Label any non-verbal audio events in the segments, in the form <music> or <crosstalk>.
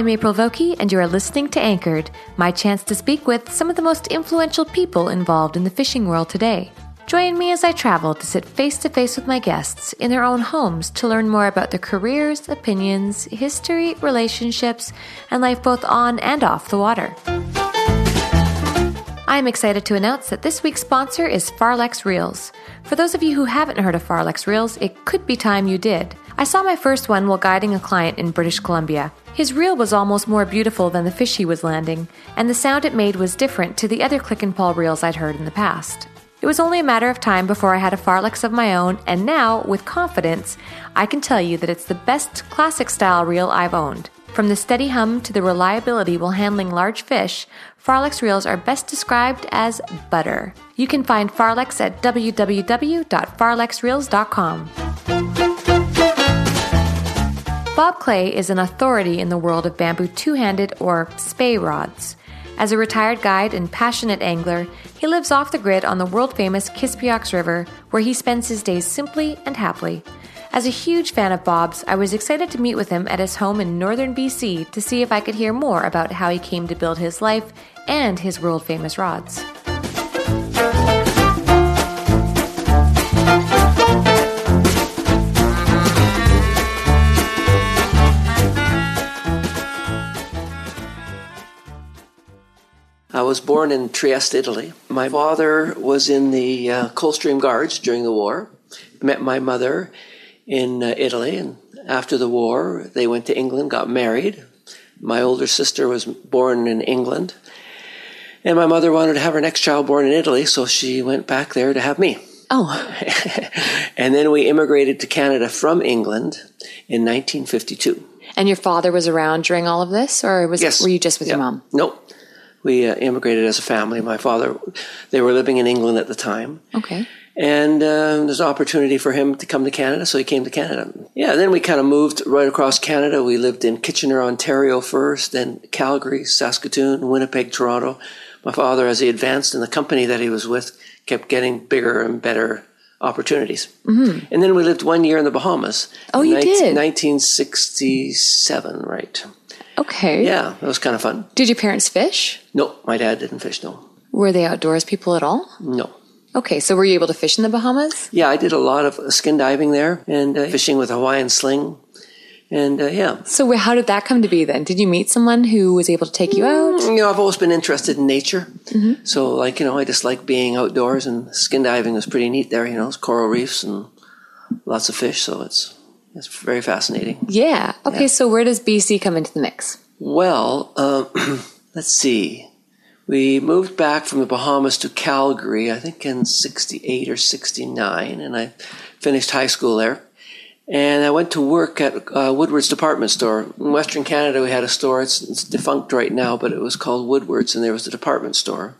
I'm April Vokey, and you are listening to Anchored, my chance to speak with some of the most influential people involved in the fishing world today. Join me as I travel to sit face to face with my guests in their own homes to learn more about their careers, opinions, history, relationships, and life both on and off the water. I'm excited to announce that this week's sponsor is Farlex Reels. For those of you who haven't heard of Farlex Reels, it could be time you did. I saw my first one while guiding a client in British Columbia. His reel was almost more beautiful than the fish he was landing, and the sound it made was different to the other click and pull reels I'd heard in the past. It was only a matter of time before I had a Farlex of my own, and now, with confidence, I can tell you that it's the best classic style reel I've owned. From the steady hum to the reliability while handling large fish, Farlex reels are best described as butter. You can find Farlex at www.farlexreels.com. Bob Clay is an authority in the world of bamboo two handed or spey rods. As a retired guide and passionate angler, he lives off the grid on the world famous Kispiox River, where he spends his days simply and happily. As a huge fan of Bob's, I was excited to meet with him at his home in northern BC to see if I could hear more about how he came to build his life and his world famous rods. Was born in Trieste, Italy. My father was in the uh, Coldstream Guards during the war. Met my mother in uh, Italy, and after the war, they went to England, got married. My older sister was born in England, and my mother wanted to have her next child born in Italy, so she went back there to have me. Oh. <laughs> and then we immigrated to Canada from England in 1952. And your father was around during all of this, or was Yes. were you just with your mom? Nope. We uh, immigrated as a family. My father, they were living in England at the time. Okay. And uh, there's an opportunity for him to come to Canada, so he came to Canada. Yeah, then we kind of moved right across Canada. We lived in Kitchener, Ontario first, then Calgary, Saskatoon, Winnipeg, Toronto. My father, as he advanced in the company that he was with, kept getting bigger and better opportunities. Mm-hmm. And then we lived one year in the Bahamas. Oh, you did? 1967, right. Okay. Yeah, that was kind of fun. Did your parents fish? No, my dad didn't fish, no. Were they outdoors people at all? No. Okay, so were you able to fish in the Bahamas? Yeah, I did a lot of skin diving there and uh, fishing with a Hawaiian sling. And uh, yeah, So how did that come to be then? Did you meet someone who was able to take you out? you know, I've always been interested in nature. So, like, you know, I just like being outdoors, and skin diving was pretty neat there. You know, it's coral reefs and lots of fish, so it's it's very fascinating. Yeah. Okay, so where does BC come into the mix? Well, uh, <clears throat> let's see. we moved back from the Bahamas to Calgary, I think in 68 or 69, and I finished high school there. And I went to work at uh, Woodward's department store. In Western Canada, we had a store. It's, it's defunct right now, but it was called Woodward's, and there was the department store.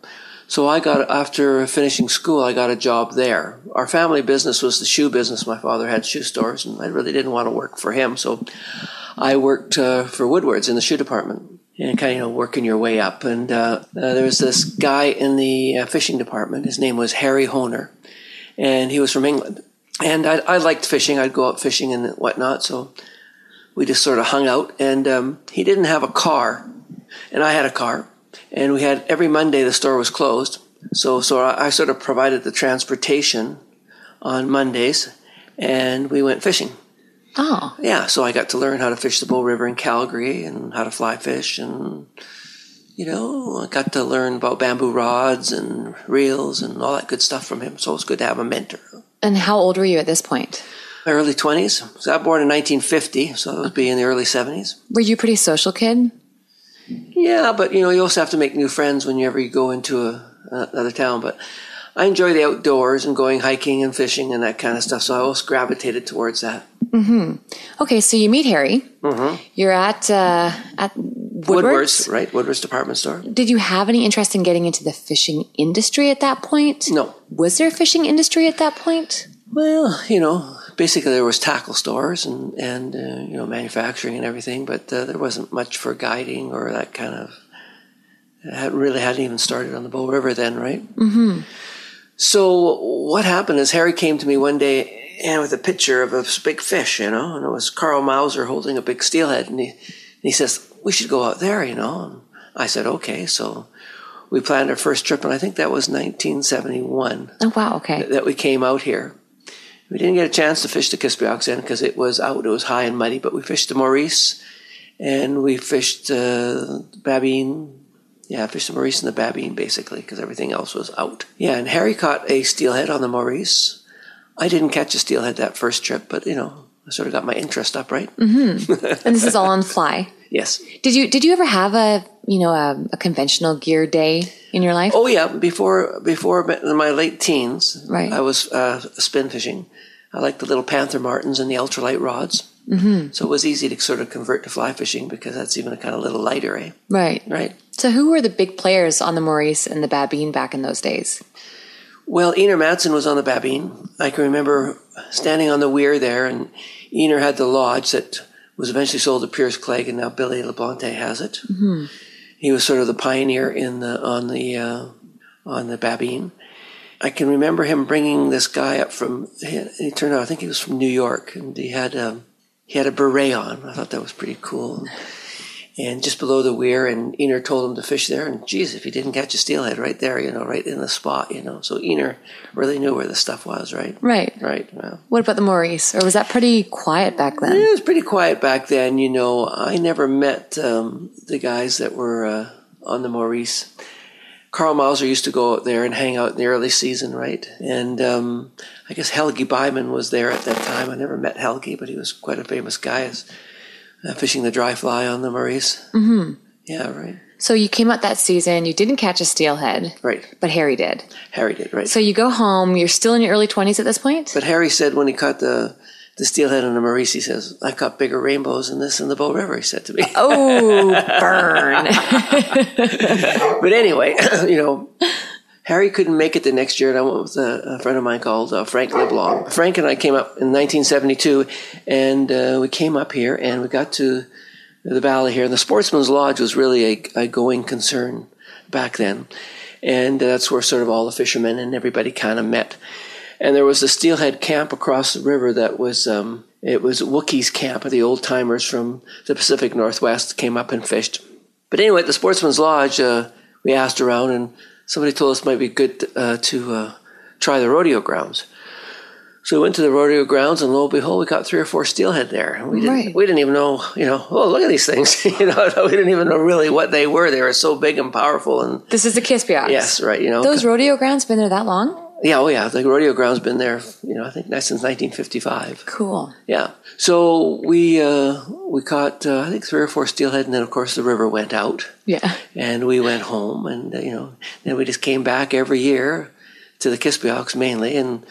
So I got, after finishing school, I got a job there. Our family business was the shoe business. My father had shoe stores, and I really didn't want to work for him. So I worked uh, for Woodward's in the shoe department and kind of you know, working your way up. And uh, uh, there was this guy in the uh, fishing department. His name was Harry Honer, and he was from England. And I, I liked fishing. I'd go out fishing and whatnot. So we just sort of hung out. And um, he didn't have a car, and I had a car. And we had every Monday the store was closed. So so I, I sort of provided the transportation on Mondays, and we went fishing. Oh, Yeah, so I got to learn how to fish the Bow River in Calgary and how to fly fish and you know, I got to learn about bamboo rods and reels and all that good stuff from him. So it was good to have a mentor. and how old were you at this point? My early 20s. So I was born in 1950, so it would be in the early 70s. Were you a pretty social kid? Yeah, but you know, you also have to make new friends whenever you go into a, another town. But I enjoy the outdoors and going hiking and fishing and that kind of stuff. So I always gravitated towards that. Mm-hmm. Okay, so you meet Harry. You're at uh, at Woodward's, Woodward's. right? Woodward's department store. Did you have any interest in getting into the fishing industry at that point? No. Was there a fishing industry at that point? Well, you know, basically there was tackle stores and and uh, you know manufacturing and everything, but uh, there wasn't much for guiding or that kind of. It had- really hadn't even started on the Bow River then, right? Mm-hmm. So what happened is Harry came to me one day and with a picture of a big fish, you know, and it was Karl Mausser holding a big steelhead, and he and he says we should go out there, you know. And I said okay, so we planned our first trip, and I think that was 1971 Oh wow, okay. that we came out here. We didn't get a chance to fish the Kispiox then because it was out, it was high and muddy, but we fished the Morice and we fished uh, Babine. Yeah, I fished the Morice and the Babine basically because everything else was out. Yeah, and Harry caught a steelhead on the Morice. I didn't catch a steelhead that first trip, but you know, I sort of got my interest up, right? And this is all on <laughs> fly. Yes. Did you did you ever have a you know a, a conventional gear day in your life? Oh yeah, before before my late teens, Right. I was uh, spin fishing. I liked the little Panther Martins and the ultralight rods. Mm-hmm. So it was easy to sort of convert to fly fishing because that's even a kind of little lighter, eh? Right. Right. So who were the big players on the Morice and the Babine back in those days? Well, Ejnar Madsen was on the Babine. I can remember standing on the weir there, and Ejnar had the lodge that was eventually sold to Pierce Clegg, and now Billy LeBlante has it. Mm-hmm. He was sort of the pioneer in the on the uh, on the Babine. I can remember him bringing this guy up from. He, turned out, I think he was from New York, and he had um, he had a beret on. I thought that was pretty cool. And just below the weir, and Ejnar told him to fish there. And geez, if he didn't catch a steelhead right there, you know, right in the spot, you know. So Ejnar really knew where the stuff was, right? Right. Right. Well, What about the Morice? Or was that pretty quiet back then? it was pretty quiet back then, you know. I never met um, the guys that were uh, on the Morice. Karl Mausser used to go out there and hang out in the early season, right? And um, I guess Helgi Byman was there at that time. I never met Helgi, but he was quite a famous guy as uh, fishing the dry fly on the Morice. Mm-hmm. Yeah, right. So you came out that season, you didn't catch a steelhead, Right. but Harry did. Harry did, right. So you go home, you're still in your early 20s at this point? But Harry said when he caught the the steelhead on the Morice, he says, I caught bigger rainbows than this in the Bow River, he said to me. Oh, <laughs> burn. But anyway, <laughs> you know, Harry couldn't make it the next year, and I went with a, a friend of mine called uh, Frank Liblong. Frank and I came up in 1972, and uh, we came up here, and we got to the valley here. And the Sportsman's Lodge was really a, a going concern back then, and that's where sort of all the fishermen and everybody kind of met. And there was a steelhead camp across the river that was um, it was Wookiees camp, the old timers from the Pacific Northwest came up and fished. But anyway, at the Sportsman's Lodge, uh, we asked around, and somebody told us it might be good uh, to uh, try the rodeo grounds. So we went to the rodeo grounds, and lo and behold, we got three or four steelhead there. And We didn't, Right. we didn't even know, you know, oh, look at these things. <laughs> you know, we didn't even know really what they were. They were so big and powerful. And this is the Kispiox. yes, right, you know. Those rodeo grounds been there that long? Yeah, oh yeah, the rodeo ground's been there, you know, I think since 1955. Cool. Yeah. So we uh, we caught uh, I think three or four steelhead, and then of course the river went out, Yeah. and we went home, and uh, you know, then we just came back every year to the Kispiox mainly, and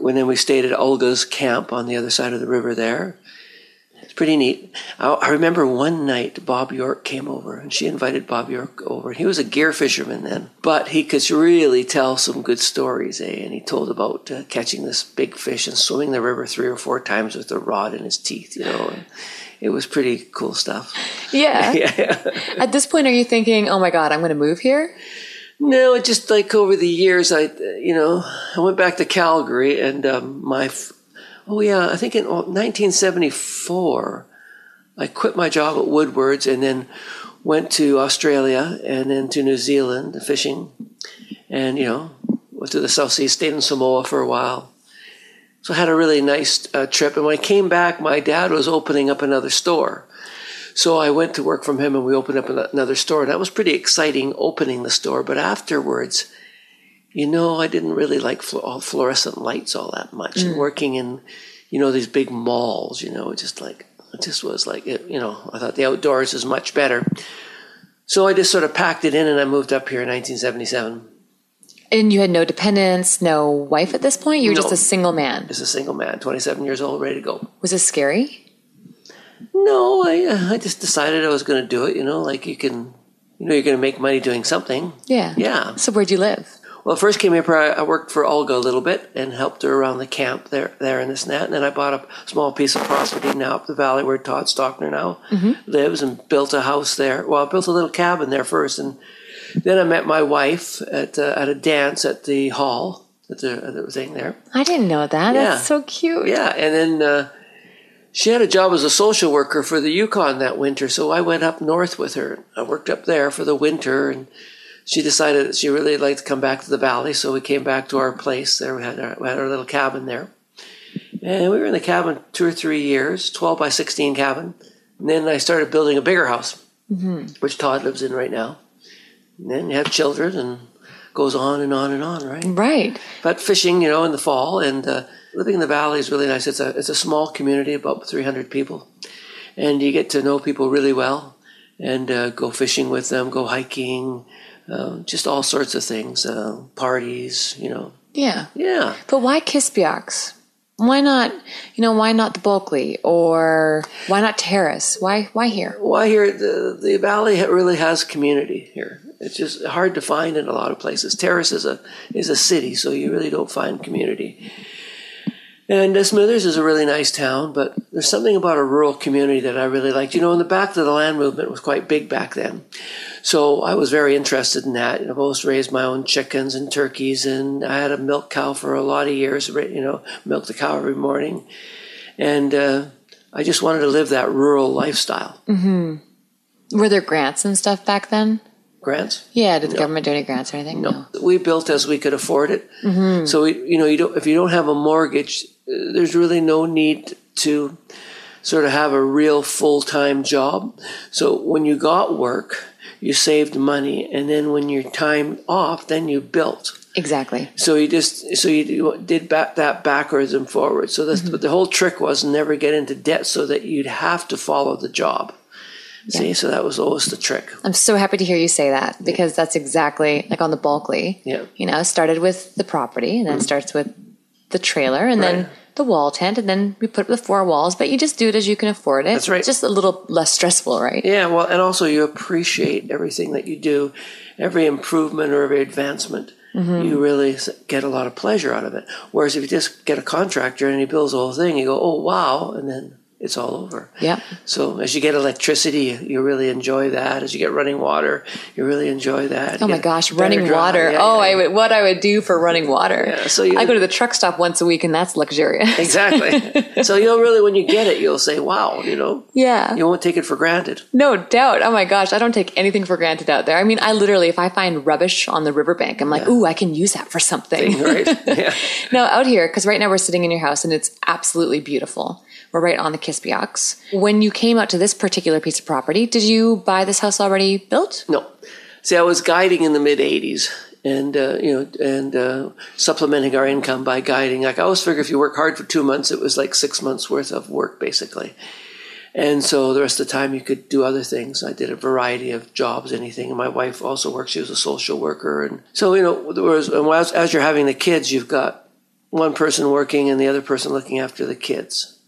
when then we stayed at Olga's camp on the other side of the river there. It's pretty neat. I, I remember one night Bob York came over, and she invited Bob York over. He was a gear fisherman then, but he could really tell some good stories, eh? And he told about uh, catching this big fish and swimming the river three or four times with a rod in his teeth, you know. And it was pretty cool stuff. Yeah. <laughs> Yeah. At this point, are you thinking, oh my God, I'm going to move here? No, just like over the years, I, uh, you know, I went back to Calgary and um, my, f- oh yeah, I think in 1974, I quit my job at Woodward's and then went to Australia and then to New Zealand fishing and, you know, went to the South Sea, stayed in Samoa for a while. So I had a really nice uh, trip. And when I came back, my dad was opening up another store. So I went to work from him and we opened up another store. And that was pretty exciting opening the store. But afterwards, you know, I didn't really like flu- fluorescent lights all that much. And mm. working in, you know, these big malls, you know, it just like, it just was like, it, you know, I thought the outdoors is much better. So I just sort of packed it in and I moved up here in 1977 And you had no dependents, no wife at this point? You were just a single man. Just a single man, 27 years old, ready to go. Was this scary? No, I, I just decided I was going to do it, you know, like you can, you know, you're going to make money doing something. Yeah. Yeah. So where'd you live? Well, first came here, I worked for Olga a little bit and helped her around the camp there, there and this and that. And then I bought a small piece of property now up the valley where Todd Stockner now lives and built a house there. Well, I built a little cabin there first, and then I met my wife at uh, at a dance at the hall at the, at the thing there. I didn't know that. Yeah. That's so cute. Yeah, and then uh, she had a job as a social worker for the Yukon that winter, so I went up north with her. I worked up there for the winter, and she decided that she really liked to come back to the valley, so we came back to our place there. We had our, we had our little cabin there, and we were in the cabin two or three years, twelve by sixteen cabin. And then I started building a bigger house, which Todd lives in right now. And then you have children, and goes on and on and on, right? Right. but fishing, you know, in the fall and uh, living in the valley is really nice. It's a it's a small community, about 300 people, and you get to know people really well, and uh, go fishing with them, go hiking, uh, just all sorts of things, uh, parties, you know. Yeah. Yeah, But why Kispiox? Why not, you know, why not the Bulkley or why not Terrace? Why why here? why here the the valley really has community here. It's just hard to find in a lot of places. Terrace is a is a city, so you really don't find community. And Smithers is a really nice town, but there's something about a rural community that I really liked. You know, in the back of the land movement was quite big back then. So I was very interested in that. I've always raised my own chickens and turkeys, and I had a milk cow for a lot of years, you know, milked the cow every morning. And uh, I just wanted to live that rural lifestyle. Were there grants and stuff back then? Grants? Yeah, did the government do any grants or anything? No. we built as we could afford it. So we, you know, you don't if you don't have a mortgage, there's really no need to sort of have a real full time job. So when you got work, you saved money, and then when your time off, then you built. Exactly. So you just so you did back that backwards and forwards. So that's, mm-hmm. but the whole trick was never get into debt, so that you'd have to follow the job. See, so that was always the trick. I'm so happy to hear you say that because that's exactly like on the Bulkley. Yeah. You know, started with the property and then it mm-hmm. starts with the trailer and then the wall tent and then we put up the four walls, but you just do it as you can afford it. That's right. It's just a little less stressful, right? Yeah, well, and also you appreciate everything that you do, every improvement or every advancement. Mm-hmm. You really get a lot of pleasure out of it. Whereas if you just get a contractor and he builds the whole thing, you go, "Oh wow," and then it's all over. Yeah. So as you get electricity, you really enjoy that. As you get running water, you really enjoy that. Oh You my gosh, running water. Yeah, oh, yeah. I would, what I would do for running water. Yeah, so you- I go to the truck stop once a week and that's luxurious. exactly. <laughs> so you'll really, when you get it, you'll say, "Wow," you know. yeah. You won't take it for granted. No doubt. Oh my gosh, I don't take anything for granted out there. I mean, I literally, if I find rubbish on the riverbank, I'm like, ooh, I can use that for something. Right? <laughs> Yeah. no, out here, because right now we're sitting in your house and it's absolutely beautiful. We're right on the Kispiox. When you came out to this particular piece of property, did you buy this house already built? No. See, I was guiding in the mid 80s and uh, you know, and uh, supplementing our income by guiding. Like I always figure, if you work hard for two months, it was like six months worth of work, basically. And so the rest of the time, you could do other things. I did a variety of jobs, anything. And my wife also worked; she was a social worker, and so you know, there was, as, as you're having the kids, you've got one person working and the other person looking after the kids.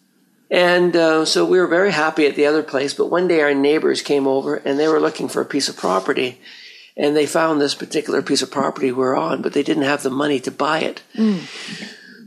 And uh, so we were very happy at the other place. But one day, our neighbors came over and they were looking for a piece of property and they found this particular piece of property we're on, but they didn't have the money to buy it. Mm.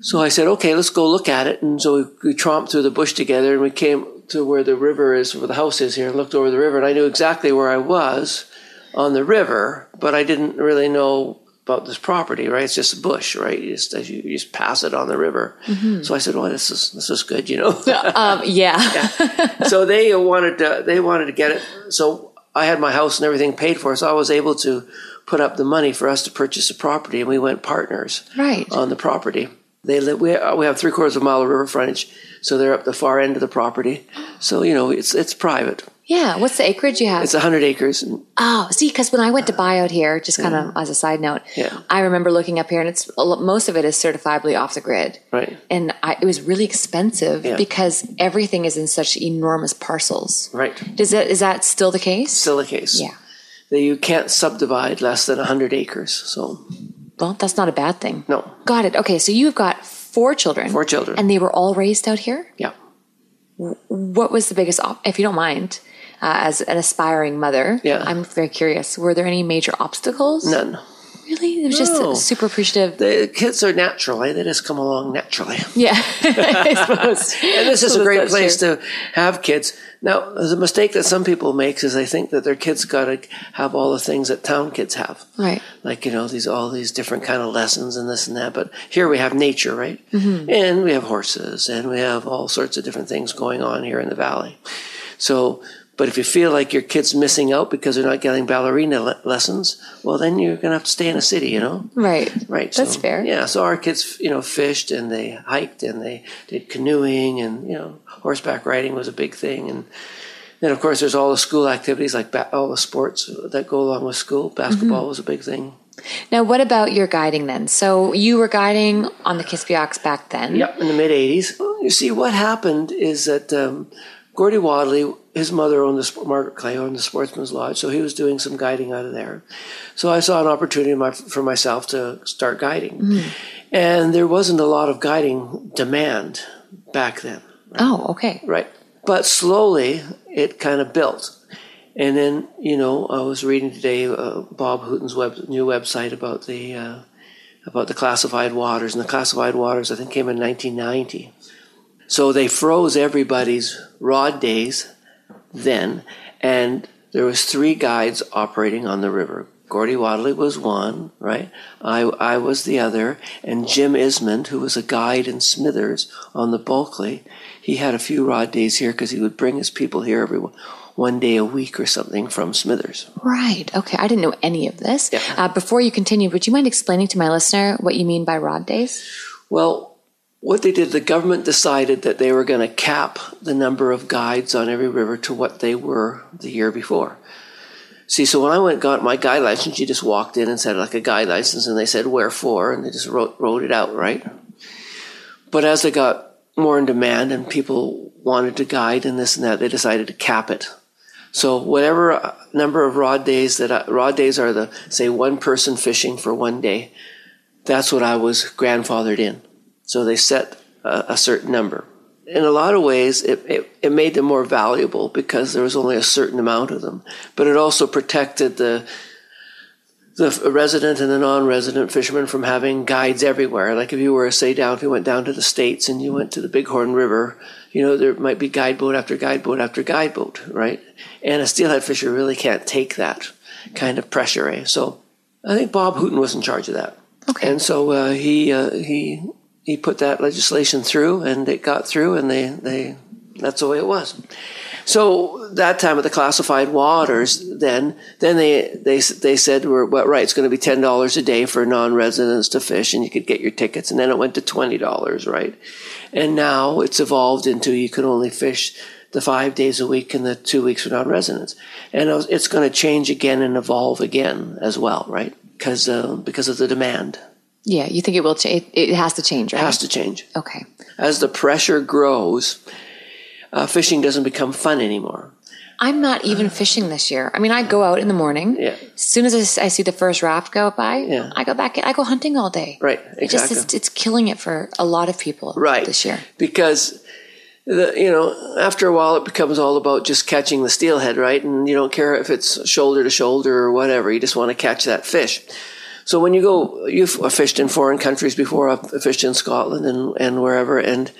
So I said, okay, let's go look at it. And so we, we tromped through the bush together and we came to where the river is, where the house is here, and looked over the river. And I knew exactly where I was on the river, but I didn't really know about this property, right? It's just a bush, right? You just, you, just pass it on the river. Mm-hmm. So I said, well, this is, this is good, you know? <laughs> um, yeah. <laughs> yeah. So they wanted to, they wanted to get it. So I had my house and everything paid for, so I was able to put up the money for us to purchase the property, and we went partners right. on the property. They live. We, we have three quarters of a mile of river frontage, so they're up the far end of the property. So you know, it's it's private. Yeah. What's the acreage you have? It's 100 acres. Oh, see, because when I went to uh, buy out here, just kind of as a side note, yeah. I remember looking up here and it's most of it is certifiably off the grid. Right. And I, it was really expensive Yeah. because everything is in such enormous parcels. Right. Does that, is that still the case? Still the case. Yeah. That you can't subdivide less than 100 acres. So, Well, that's not a bad thing. no. Got it. Okay. So you've got four children. Four children. And they were all raised out here? Yeah. What was the biggest, op- if you don't mind, uh, as an aspiring mother? Yeah. I'm very curious. Were there any major obstacles? None. Really? It was No. just super appreciative. The kids are natural. Eh? They just come along naturally. <laughs> Yeah. I suppose. And this is a great place true. to have kids. Now, the mistake that some people make is they think that their kids got to have all the things that town kids have. Right. Like, you know, these, all these different kind of lessons and this and that. But here we have nature, right? Mm-hmm. And we have horses and we have all sorts of different things going on here in the valley. So, but if you feel like your kid's missing out because they're not getting ballerina le- lessons, well, then you're going to have to stay in a city, you know? Right. Right. That's so, fair. Yeah. So our kids, you know, fished and they hiked and they did canoeing and, you know, horseback riding was a big thing. And then, of course, there's all the school activities, like ba- all the sports that go along with school. Basketball Mm-hmm. was a big thing. Now, what about your guiding then? So you were guiding on the Kispiox back then. Yep. In the mid 80s. You see, what happened is that um, Gordy Wadley, his mother owned the, Margaret Clay owned the Sportsman's Lodge, so he was doing some guiding out of there. So I saw an opportunity my, for myself to start guiding. And there wasn't a lot of guiding demand back then. Oh, okay. Right. But slowly it kind of built. And then, you know, I was reading today uh, Bob Hooton's web, new website about the uh, about the classified waters, and the classified waters I think came in 1990. So they froze everybody's rod days then, and there was three guides operating on the river. Gordy Wadley was one, right? I, I was the other, and Jim Ismond, who was a guide in Smithers on the Bulkley, he had a few rod days here because he would bring his people here every one day a week or something from Smithers. Right. Okay. I didn't know any of this. Yeah. Uh, before you continue, would you mind explaining to my listener what you mean by rod days? Well, what they did, the government decided that they were going to cap the number of guides on every river to what they were the year before. See, so when I went got my guide license, you just walked in and said like a guide license, and they said where for, and they just wrote wrote it out, right? But as they got more in demand and people wanted to guide and this and that, they decided to cap it. So whatever uh, number of rod days that I, rod days are the say one person fishing for one day, that's what I was grandfathered in. So they set a, a certain number. In a lot of ways, it, it, it made them more valuable because there was only a certain amount of them. But it also protected the the resident and the non-resident fishermen from having guides everywhere. Like if you were, say, down, if you went down to the States and you went to the Bighorn River, you know, there might be guide boat after guide boat after guide boat, right? And a steelhead fisher really can't take that kind of pressure, eh? So I think Bob Hooton was in charge of that. Okay. And so uh, he uh, he he put that legislation through, and it got through, and they they that's the way it was. So that time at the classified waters, then then they they they said well, right. It's going to be ten dollars a day for non-residents to fish, and you could get your tickets. And then it went to twenty dollars, right? And now it's evolved into you can only fish the five days a week and the two weeks for non-residents, and it's going to change again and evolve again as well, right? because uh, because of the demand. Yeah, you think it will change? It, it has to change, right? It has to change. Okay. As the pressure grows, uh, fishing doesn't become fun anymore. I'm not even fishing this year. I mean, I go out in the morning. Yeah. As soon as I see the first raft go by, Yeah. I go back. I go hunting all day. Right, Exactly. It just it's, it's killing it for a lot of people. right This year. because the, you know after a while it becomes all about just catching the steelhead right and you don't care if it's shoulder to shoulder or whatever you just want to catch that fish so when you go you've fished in foreign countries before i've fished in scotland and, and wherever and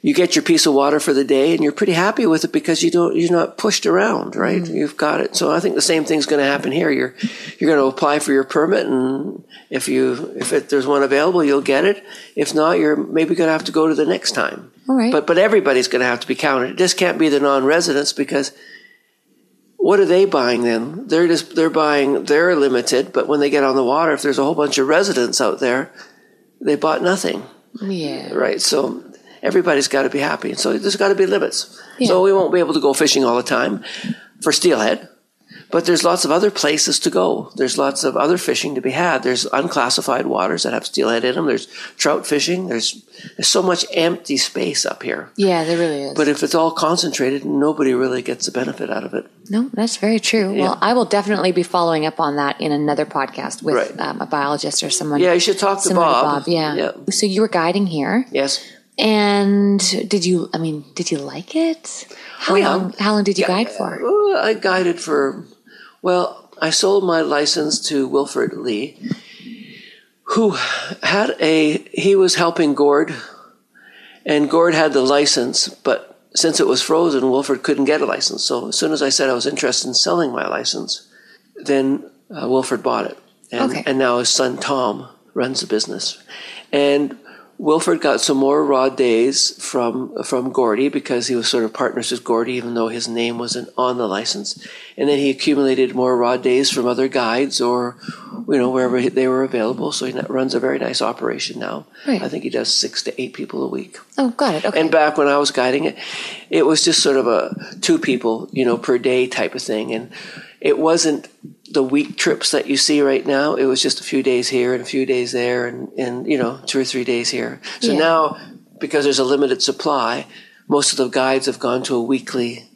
you get your piece of water for the day and you're pretty happy with it because you don't you're not pushed around right? Mm-hmm. You've got it. So i think the same thing's going to happen here. You're you're going to apply for your permit and if you if it, there's one available you'll get it. If not you're maybe going to have to go to the next time. All right. but but everybody's going to have to be counted. This can't be the non-residents because what are they buying then they're just they're buying they're limited but when they get on the water if there's a whole bunch of residents out there they bought nothing yeah. right? So everybody's got to be happy. So there's got to be limits. Yeah. So we won't be able to go fishing all the time for steelhead, but there's lots of other places to go. There's lots of other fishing to be had. There's unclassified waters that have steelhead in them. There's trout fishing. There's there's so much empty space up here. Yeah, there really is. But if it's all concentrated, nobody really gets the benefit out of it. no, that's very true. Well, I will definitely be following up on that in another podcast with Right. um, a biologist or someone. Yeah, you should talk to similar Bob. Yeah. Yeah. So you were guiding here, Yes. and did you? I mean, did you like it? How Oh, yeah. long? How long did you guide for? I guided for, well, I sold my license to Wilfred Lee, who had a, he was helping Gord, and Gord had the license, but since it was frozen, Wilfred couldn't get a license. So as soon as I said I was interested in selling my license, then uh, Wilfred bought it. And, Okay. and now his son Tom runs the business. And Wilfred got some more rod days from from Gordy because he was sort of partners with Gordy, even though his name wasn't on the license. And then he accumulated more rod days from other guides or, you know, wherever they were available. So he runs a very nice operation now. Right. I think he does six to eight people a week. Oh, got it. Okay. And back when I was guiding it, it was just sort of a two people, you know, per day type of thing. And it wasn't the week trips that you see right now. It was just a few days here and a few days there and, and you know, two or three days here. So Yeah. now, because there's a limited supply, most of the guides have gone to a weekly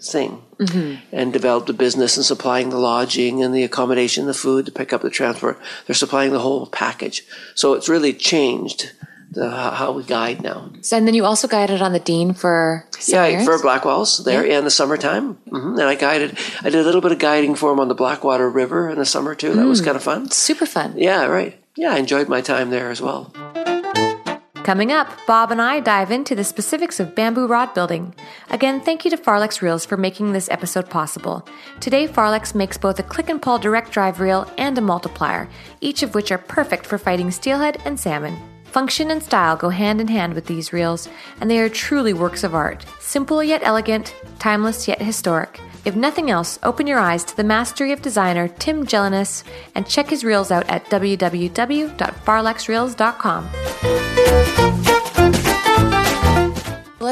thing mm-hmm. and developed a business and supplying the lodging and the accommodation, the food, to pick up the transport. They're supplying the whole package. So it's really changed the, how we guide now. so, and then you also guided on the Dean for Yeah, years? for Blackwells there in the summertime. hmm And I guided, I did a little bit of guiding for him on the Blackwater River in the summer too. That was Hmm. kind of fun. Super fun. Yeah, right. Yeah, I enjoyed my time there as well. Coming up, Bob and I dive into the specifics of bamboo rod building. Again, thank you to Farlex Reels for making this episode possible. Today, Farlex makes both a click and pull direct drive reel and a multiplier, each of which are perfect for fighting steelhead and salmon. Function and style go hand in hand with these reels, and they are truly works of art. Simple yet elegant, timeless yet historic. If nothing else, open your eyes to the mastery of designer Tim Jellinis and check his reels out at www.farlexreels.com.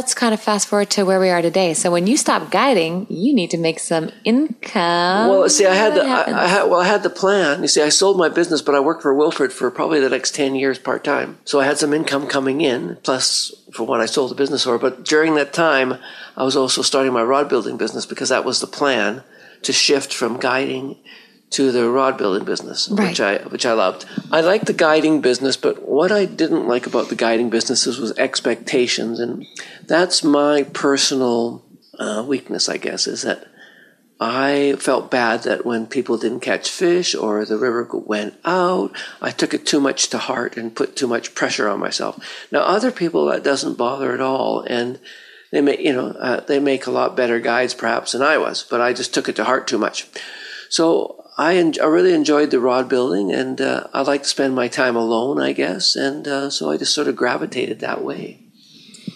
Let's kind of fast forward to where we are today. So when you stop guiding, you need to make some income. Well, see, I had the. I, I had, well, I had the plan. You see, I sold my business, but I worked for Wilfred for probably the next 10 years part time. So I had some income coming in, plus for what I sold the business for. But during that time, I was also starting my rod building business because that was the plan to shift from guiding to the rod building business, Right. which I which I loved. I liked the guiding business, but what I didn't like about the guiding businesses was expectations, and that's my personal uh, weakness, I guess, is that I felt bad that when people didn't catch fish or the river went out, I took it too much to heart and put too much pressure on myself. Now, other people that doesn't bother at all, and they make you know uh, they make a lot better guides perhaps than I was, but I just took it to heart too much. So I, en- I really enjoyed the rod building, and uh, I like to spend my time alone, I guess, and uh, so I just sort of gravitated that way.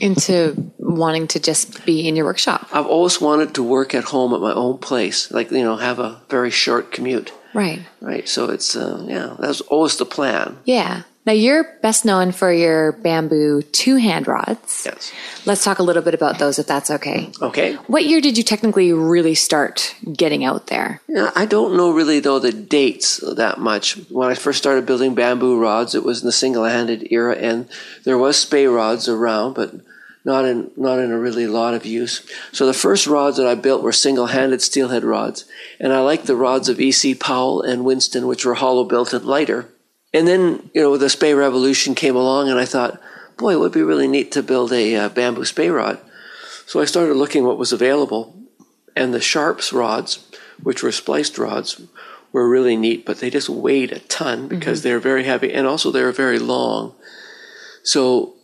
into wanting to just be in your workshop. I've always wanted to work at home at my own place, like you know, have a very short commute. Right. Right. So it's uh, yeah, that was always the plan. Yeah. Now, you're best known for your bamboo two hand rods. Yes. Let's talk a little bit about those, if that's okay. Okay. What year did you technically really start getting out there? Yeah, I don't know really though the dates that much. When I first started building bamboo rods, it was in the single-handed era, and there was spey rods around, but not in not in a really lot of use. So the first rods that I built were single-handed steelhead rods, and I like the rods of E.C. Powell and Winston, which were hollow built and lighter. And then you know the spey revolution came along, and I thought, boy, it would be really neat to build a uh, bamboo spey rod. So I started looking what was available, and the Sharpe's rods, which were spliced rods, were really neat, but they just weighed a ton because they're very heavy and also they're very long. So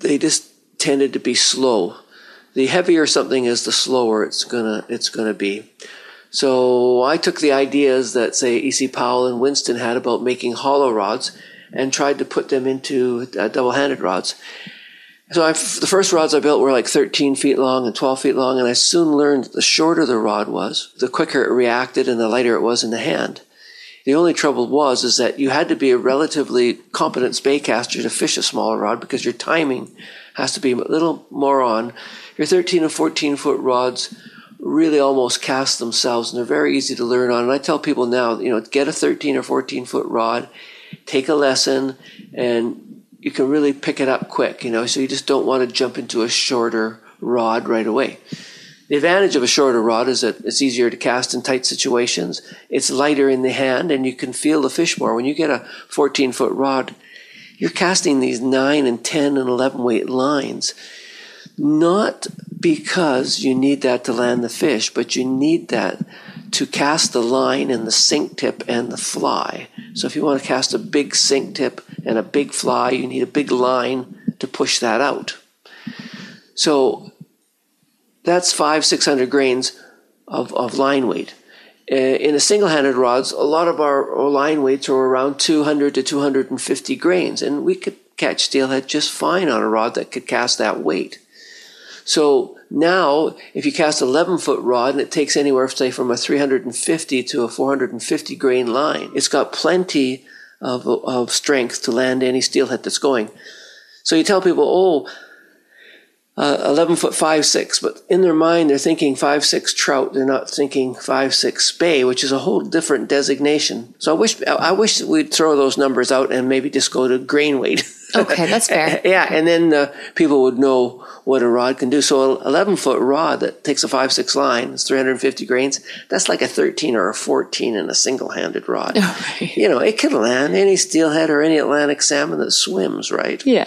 they just tended to be slow. The heavier something is, the slower it's gonna it's gonna be. So I took the ideas that say E.C. Powell and Winston had about making hollow rods and tried to put them into uh, double-handed rods. So the first rods I built were like 13 feet long and 12 feet long, and I soon learned that the shorter the rod was, the quicker it reacted and the lighter it was in the hand. The only trouble was is that you had to be a relatively competent spey caster to fish a smaller rod because your timing has to be a little more on. Your 13 and 14 foot rods really almost cast themselves and they're very easy to learn on. And I tell people now, you know, get a 13 or 14 foot rod, take a lesson, and you can really pick it up quick, you know, so you just don't want to jump into a shorter rod right away. The advantage of a shorter rod is that it's easier to cast in tight situations. It's lighter in the hand and you can feel the fish more. When you get a 14 foot rod, you're casting these 9 and 10 and 11 weight lines. Not because you need that to land the fish, but you need that to cast the line and the sink tip and the fly. So if you want to cast a big sink tip and a big fly, you need a big line to push that out. So that's five, six hundred grains of, of line weight. Uh, in a single-handed rods, a lot of our line weights are around 200 to 250 grains, and we could catch steelhead just fine on a rod that could cast that weight. So now, if you cast an 11 foot rod and it takes anywhere, say, from a 350 to a 450 grain line, it's got plenty of, of strength to land any steelhead that's going. So you tell people, oh, uh, 11 foot 5 6, but in their mind they're thinking 5 6 trout. They're not thinking 5 6 spey, which is a whole different designation. So I wish I wish we'd throw those numbers out and maybe just go to grain weight. <laughs> Okay, that's fair. <laughs> yeah, and then uh, people would know what a rod can do. So an 11 foot rod that takes a 5 6 line, it's 350 grains, that's like a 13 or a 14 in a single handed rod. <laughs> right. You know, it can land any steelhead or any Atlantic salmon that swims, right? Yeah.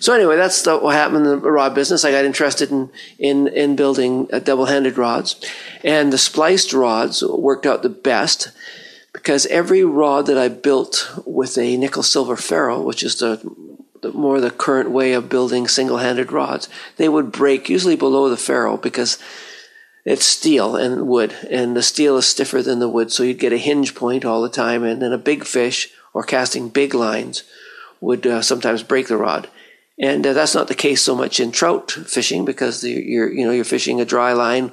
So anyway, that's the, what happened in the rod business. I got interested in in in building uh, double-handed rods, and the spliced rods worked out the best because every rod that I built with a nickel silver ferrule, which is the, the more the current way of building single-handed rods, they would break usually below the ferrule because it's steel and wood, and the steel is stiffer than the wood, so you'd get a hinge point all the time, and then a big fish or casting big lines would uh, sometimes break the rod. And uh, that's not the case so much in trout fishing because the, you're you know you're fishing a dry line,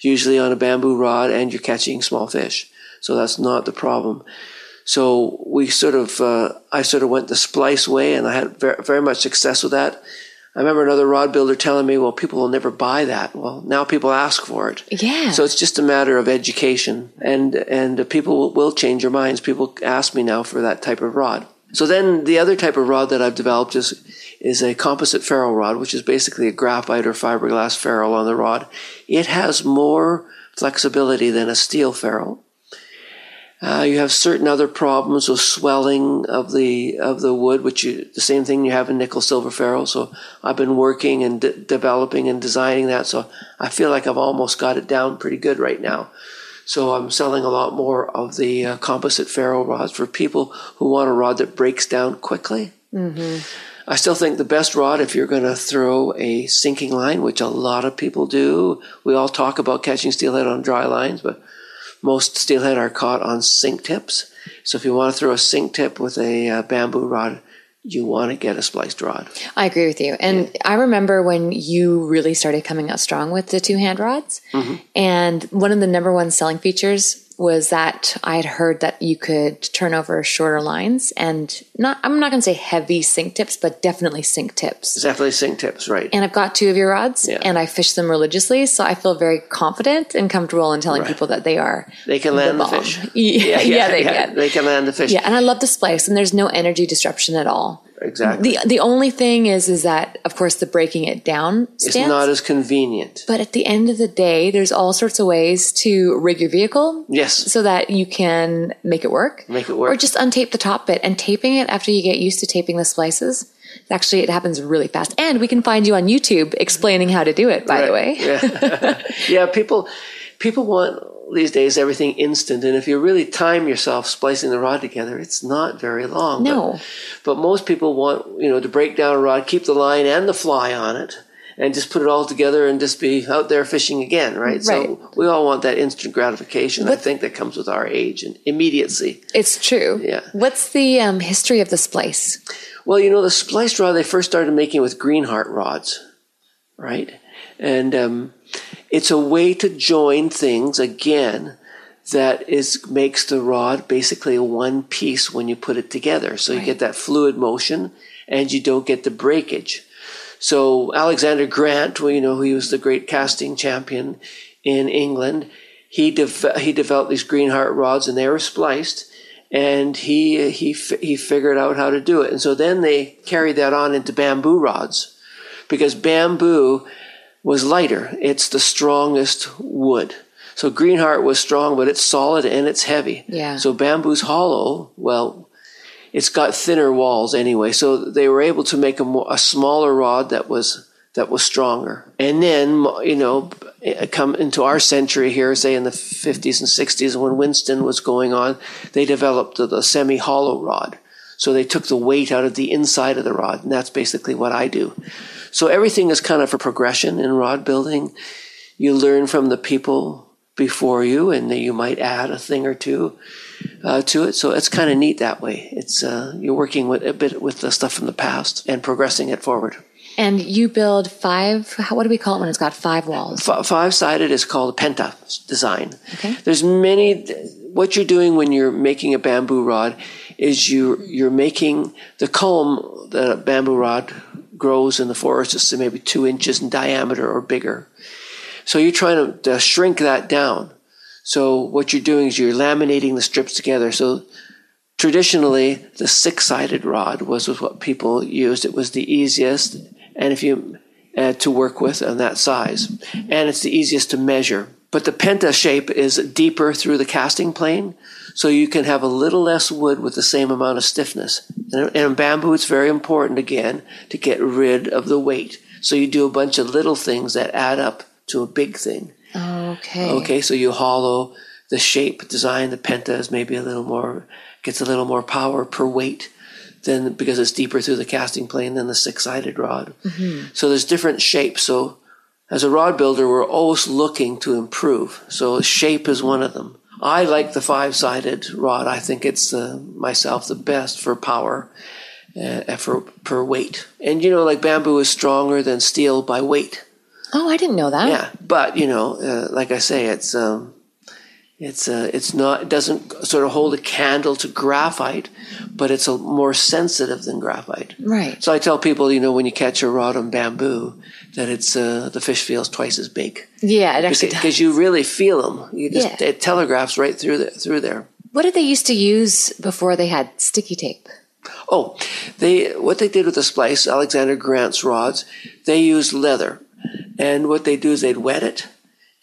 usually on a bamboo rod, and you're catching small fish. So that's not the problem. So we sort of uh, I sort of went the splice way, and I had very, very much success with that. I remember another rod builder telling me, "Well, people will never buy that." Well, now people ask for it. Yeah. So it's just a matter of education, and and people will change their minds. People ask me now for that type of rod. So then the other type of rod that I've developed is is a composite ferrule rod, which is basically a graphite or fiberglass ferrule on the rod. It has more flexibility than a steel ferrule. Uh, you have certain other problems with swelling of the of the wood, which you, the same thing you have in nickel silver ferrule. So I've been working and de- developing and designing that. So I feel like I've almost got it down pretty good right now. So I'm selling a lot more of the uh, composite ferrule rods for people who want a rod that breaks down quickly. Mm-hmm. I still think the best rod, if you're going to throw a sinking line, which a lot of people do, we all talk about catching steelhead on dry lines, but most steelhead are caught on sink tips. So if you want to throw a sink tip with a uh, bamboo rod, you want to get a spliced rod. I agree with you. And I remember when you really started coming out strong with the two hand rods. And one of the number one selling features was that I had heard that you could turn over shorter lines and not, I'm not going to say heavy sink tips, but definitely sink tips. Definitely sink tips, right? And I've got two of your rods Yeah. and I fish them religiously. So I feel very confident and comfortable in telling people that they are. They can land the, bomb. fish. <laughs> Yeah, yeah, they can. They can land the fish. Yeah. And I love the splice and there's no energy disruption at all. Exactly. The, the only thing is, is that of course the breaking it down it's stance. not as convenient. But at the end of the day, there's all sorts of ways to rig your vehicle. Yes. So that you can make it work. Make it work. Or just untape the top bit and taping it after you get used to taping the splices. Actually, it happens really fast. And we can find you on YouTube explaining how to do it, by the way. Yeah. <laughs> yeah, people people want these days everything instant and if you really time yourself splicing the rod together, it's not very long. No. But, but most people want, you know, to break down a rod, keep the line and the fly on it. And just put it all together and just be out there fishing again, right? Right. So we all want that instant gratification. I think that comes with our age and immediacy. It's true. Yeah. What's the um, history of the splice? Well, you know, the spliced rod they first started making with Greenheart rods, right? And um, it's a way to join things again that is makes the rod basically a one piece when you put it together. So you get that fluid motion and you don't get the breakage. So Alexander Grant, well, you know, he was the great casting champion in England. He de- he developed these Greenheart rods, and they were spliced. And he he he figured out how to do it. And so then they carried that on into bamboo rods, because bamboo was lighter. It's the strongest wood. So Greenheart was strong, but it's solid and it's heavy. Yeah. So bamboo's hollow. Well, it's got thinner walls anyway, so they were able to make a, more, a smaller rod that was that was stronger. And then you know, uh, come into our century here, say in the 50s and 60s, when Winston was going on, they developed the, the semi-hollow rod. So they took the weight out of the inside of the rod, and that's basically what I do. So everything is kind of a progression in rod building. You learn from the people before you, and then you might add a thing or two uh, to it. So it's kind of neat that way. It's uh, you're working with a bit with the stuff from the past and progressing it forward. And you build five, what do we call it when it's got five walls? F- five sided is called a penta design. Okay. There's many. What you're doing when you're making a bamboo rod is you you're making the culm that a bamboo rod grows in the forest is maybe two inches in diameter or bigger. So you're trying to, to shrink that down. So what you're doing is you're laminating the strips together. So traditionally, the six-sided rod was, was what people used. It was the easiest, and if you uh, to work with on that size, and it's the easiest to measure. But the penta shape is deeper through the casting plane, so you can have a little less wood with the same amount of stiffness. And in bamboo, it's very important again to get rid of the weight. So you do a bunch of little things that add up to a big thing. Okay. Okay, so you hollow the shape design. The penta is maybe a little more gets a little more power per weight than because it's deeper through the casting plane than the six sided rod. Mm-hmm. So there's different shapes. So as a rod builder, we're always looking to improve. So shape is one of them. I like the five sided rod. I think it's the myself the best for power. Uh, for per weight, and you know, like bamboo is stronger than steel by weight. Oh, I didn't know that. Yeah, but you know, uh, like I say, it's um, it's uh, it's not it doesn't sort of hold a candle to graphite, but it's a, more sensitive than graphite. Right. So I tell people, you know, when you catch a rod on bamboo, that it's uh, the fish feels twice as big Yeah, it actually does. because you really feel them. You just Yeah. it telegraphs right through the, through there. What did they used to use before they had sticky tape? Oh, they what they did with the splice, Alexander Grant's rods, they used leather, and what they do is they'd wet it,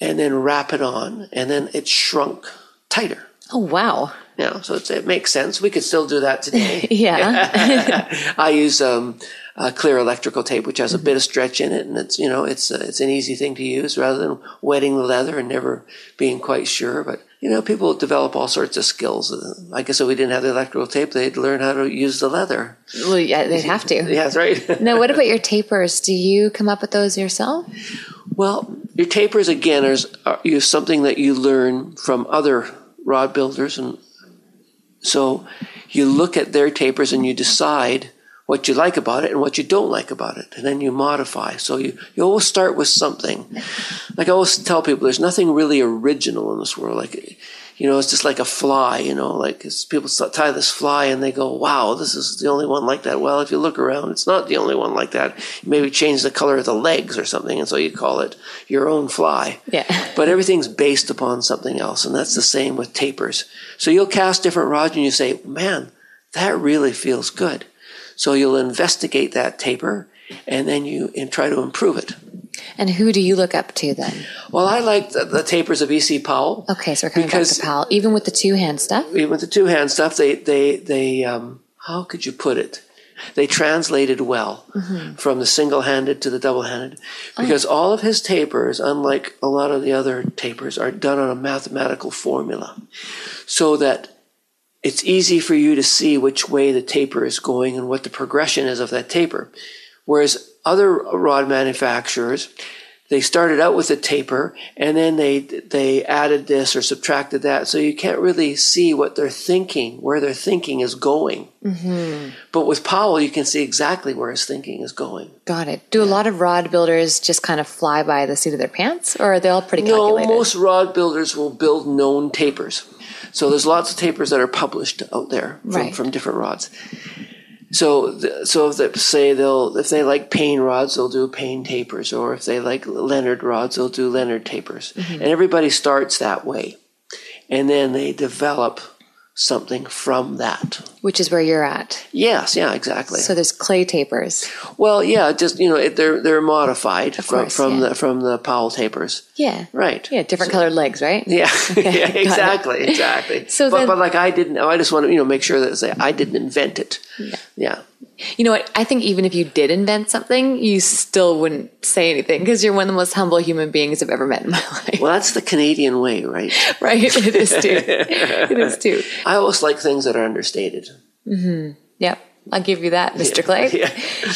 and then wrap it on, and then it shrunk tighter. Oh, wow. Yeah, so it's, it makes sense. We could still do that today. <laughs> Yeah. <laughs> I use um, uh, clear electrical tape, which has a bit of stretch in it, and it's you know it's uh, it's an easy thing to use rather than wetting the leather and never being quite sure. But you know, people develop all sorts of skills. I guess if we didn't have the electrical tape, they'd learn how to use the leather. well, yeah, they'd have to. <laughs> Yeah, that's right. Now, what about your tapers? Do you come up with those yourself? Well, your tapers again are, are you something that you learn from other rod builders, and so you look at their tapers and you decide what you like about it and what you don't like about it, and then you modify. So you, you always start with something. Like I always tell people, there's nothing really original in this world. Like you know, it's just like a fly, you know, like people tie this fly and they go, wow, this is the only one like that. Well, if you look around, it's not the only one like that. Maybe change the color of the legs or something. And so you call it your own fly. Yeah. <laughs> But everything's based upon something else. And that's the same with tapers. So you'll cast different rods and you say, man, that really feels good. So you'll investigate that taper and then you and try to improve it. And who do you look up to then? Well, I like the, the tapers of E.C. Powell. Okay, so we're coming Because- back to Powell. Even with the two hand stuff? Even with the two hand stuff, they they they um, how could you put it? They translated well from the single handed to the double handed because all of his tapers, unlike a lot of the other tapers, are done on a mathematical formula, so that it's easy for you to see which way the taper is going and what the progression is of that taper. Whereas other rod manufacturers, they started out with a taper and then they they added this or subtracted that, so you can't really see what they're thinking, where their thinking is going. Mm-hmm. But with Powell, you can see exactly where his thinking is going. Got it. Do a lot of rod builders just kind of fly by the seat of their pants, or are they all pretty No, most rod builders will build known tapers. So there's lots of tapers that are published out there from, Right. from different rods. So, so if they say they'll, if they like Payne rods, they'll do Payne tapers, or if they like Leonard rods, they'll do Leonard tapers. Mm-hmm. And everybody starts that way, and then they develop something from that. Which is where you're at. Yes, yeah, exactly. So there's clay tapers. well, yeah, just you know, it, they're they're modified from course, from yeah. the from the Powell tapers, Yeah. right? Yeah, different colored legs, right? Yeah, <laughs> <laughs> yeah, exactly, exactly. So but, then- but like I didn't, oh, I just want to you know make sure that say I didn't invent it. Yeah. You know what? I think even if you did invent something, you still wouldn't say anything because you're one of the most humble human beings I've ever met in my <laughs> life. Well, that's the Canadian way, right? <laughs> right? It is too. <laughs> It is too. I always like things that are understated. Hmm. Yep. I'll give you that, Mr. Clay. Yeah.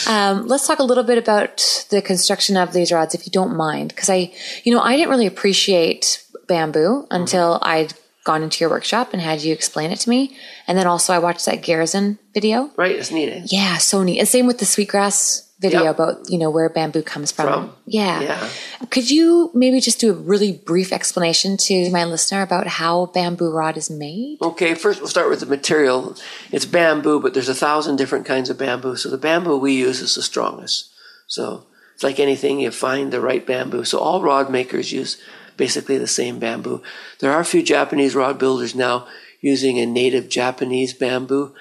Um, let's talk a little bit about the construction of these rods, if you don't mind, because I, you know, I didn't really appreciate bamboo until I'd gone into your workshop and had you explain it to me, and then also I watched that Garrison video. Right? It's neat. eh? Yeah, so neat. And same with the sweetgrass video Yep. about you know where bamboo comes from. From. Yeah. Yeah. Could you maybe just do a really brief explanation to my listener about how bamboo rod is made? Okay, first we'll start with the material. It's bamboo, but there's a thousand different kinds of bamboo. So the bamboo we use is the strongest. So it's like anything, you find the right bamboo. So all rod makers use basically the same bamboo. There are a few Japanese rod builders now using a native Japanese bamboo,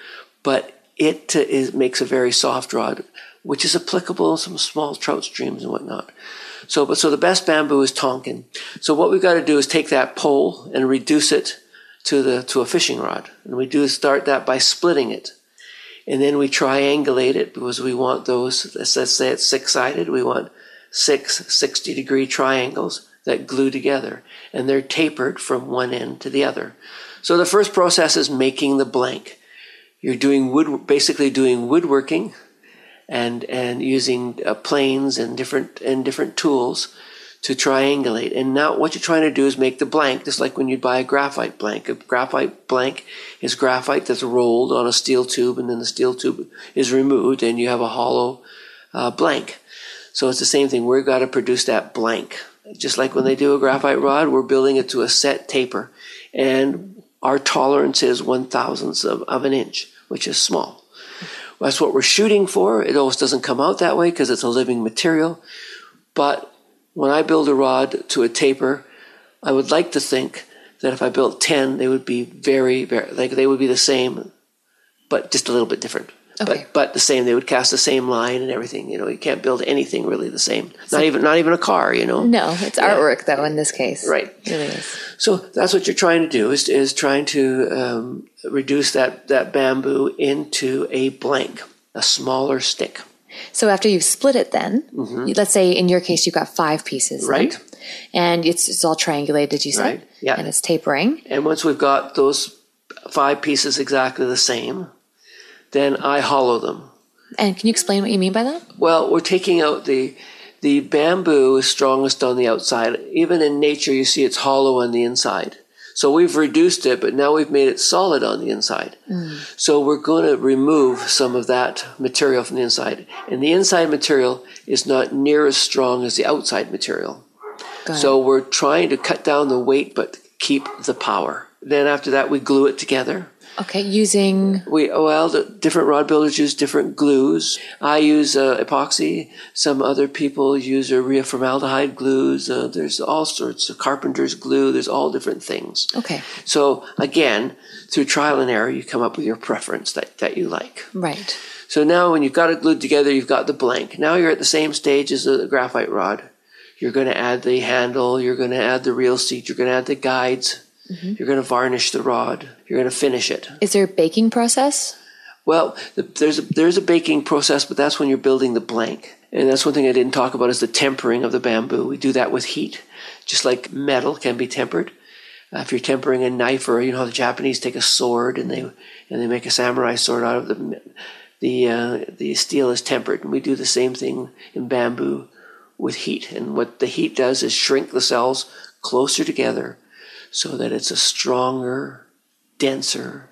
but it uh, makes a very soft rod, which is applicable in some small trout streams and whatnot. So, but so the best bamboo is Tonkin. So what we've got to do is take that pole and reduce it to the to a fishing rod, and we do start that by splitting it, and then we triangulate it because we want those. Let's let's say it's six sided. We want six 60 degree triangles that glue together, and they're tapered from one end to the other. So the first process is making the blank. You're doing wood, basically doing woodworking and and using uh, planes and different and different tools to triangulate. And now what you're trying to do is make the blank, just like when you buy a graphite blank. A graphite blank is graphite that's rolled on a steel tube, and then the steel tube is removed, and you have a hollow uh, blank. So it's the same thing. We've got to produce that blank. Just like when they do a graphite rod, we're building it to a set taper. And our tolerance is one thousandth of, of an inch, which is small. That's what we're shooting for. It always doesn't come out that way because it's a living material. But when I build a rod to a taper, I would like to think that if I built 10, they would be very, very, like they would be the same, but just a little bit different. Okay. But, but the same, they would cast the same line and everything. You know, you can't build anything really the same. Not even, not even a car, you know? No, it's artwork though in this case. Right. It really is. So that's what you're trying to do is, is trying to um, reduce that, that bamboo into a blank, a smaller stick. So after you've split it, then you- let's say in your case you've got five pieces, then, Mm-hmm. Right. And it's it's all triangulated, you said, Right, yeah. and it's tapering. And once we've got those five pieces exactly the same, then I hollow them. And can you explain what you mean by that? Well, we're taking out the the bamboo is strongest on the outside. Even in nature, you see it's hollow on the inside. So we've reduced it, but now we've made it solid on the inside. Mm. So we're going to remove some of that material from the inside. And the inside material is not near as strong as the outside material. So we're trying to cut down the weight, but keep the power. Then after that, we glue it together. Okay, using We well, different rod builders use different glues. I use uh, epoxy. Some other people use urea formaldehyde glues. Uh, there's all sorts of carpenter's glue. There's all different things. okay, So again, through trial and error, you come up with your preference that, that you like. right. So now when you've got it glued together, you've got the blank. Now you're at the same stage as the graphite rod. You're going to add the handle. You're going to add the reel seat. You're going to add the guides. You're going to varnish the rod. You're going to finish it. Is there a baking process? Well, the, there's a, there's a baking process, but that's when you're building the blank. And that's one thing I didn't talk about is the tempering of the bamboo. We do that with heat, just like metal can be tempered. Uh, if you're tempering a knife, or you know how the Japanese take a sword and they and they make a samurai sword out of the the uh, the steel is tempered, and we do the same thing in bamboo with heat. And what the heat does is shrink the cells closer together, so that it's a stronger, denser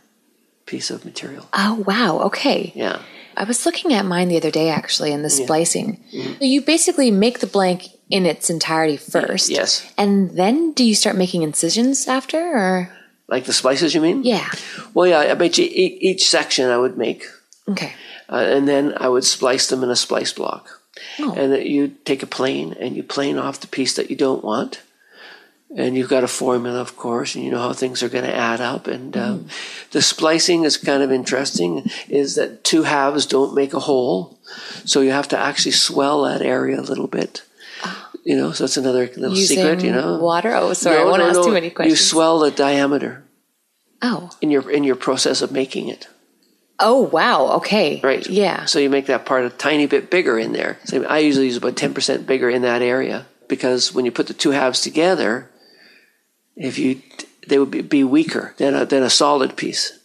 piece of material. Oh, wow. Okay. Yeah. I was looking at mine the other day actually in the splicing. So you basically make the blank in its entirety first. Yes. And then do you start making incisions after or Like the splices, you mean? yeah. Well, yeah. I bet you each section I would make, Okay. uh, and then I would splice them in a splice block. Oh. And that you take a plane and you plane off the piece that you don't want, and you've got a formula, of course, and you know how things are going to add up. And um, Mm. the splicing is kind of interesting. Is that two halves don't make a whole, so you have to actually swell that area a little bit. You know, so that's another little Using secret. You know, water? Oh, sorry. I No, won't no, ask no. too many questions. You swell the diameter oh. in your in your process of making it. Oh, wow. Okay. Right. Yeah. So you make that part a tiny bit bigger in there. So I usually use about 10% bigger in that area because when you put the two halves together, if you, they would be, weaker than a, than a solid piece.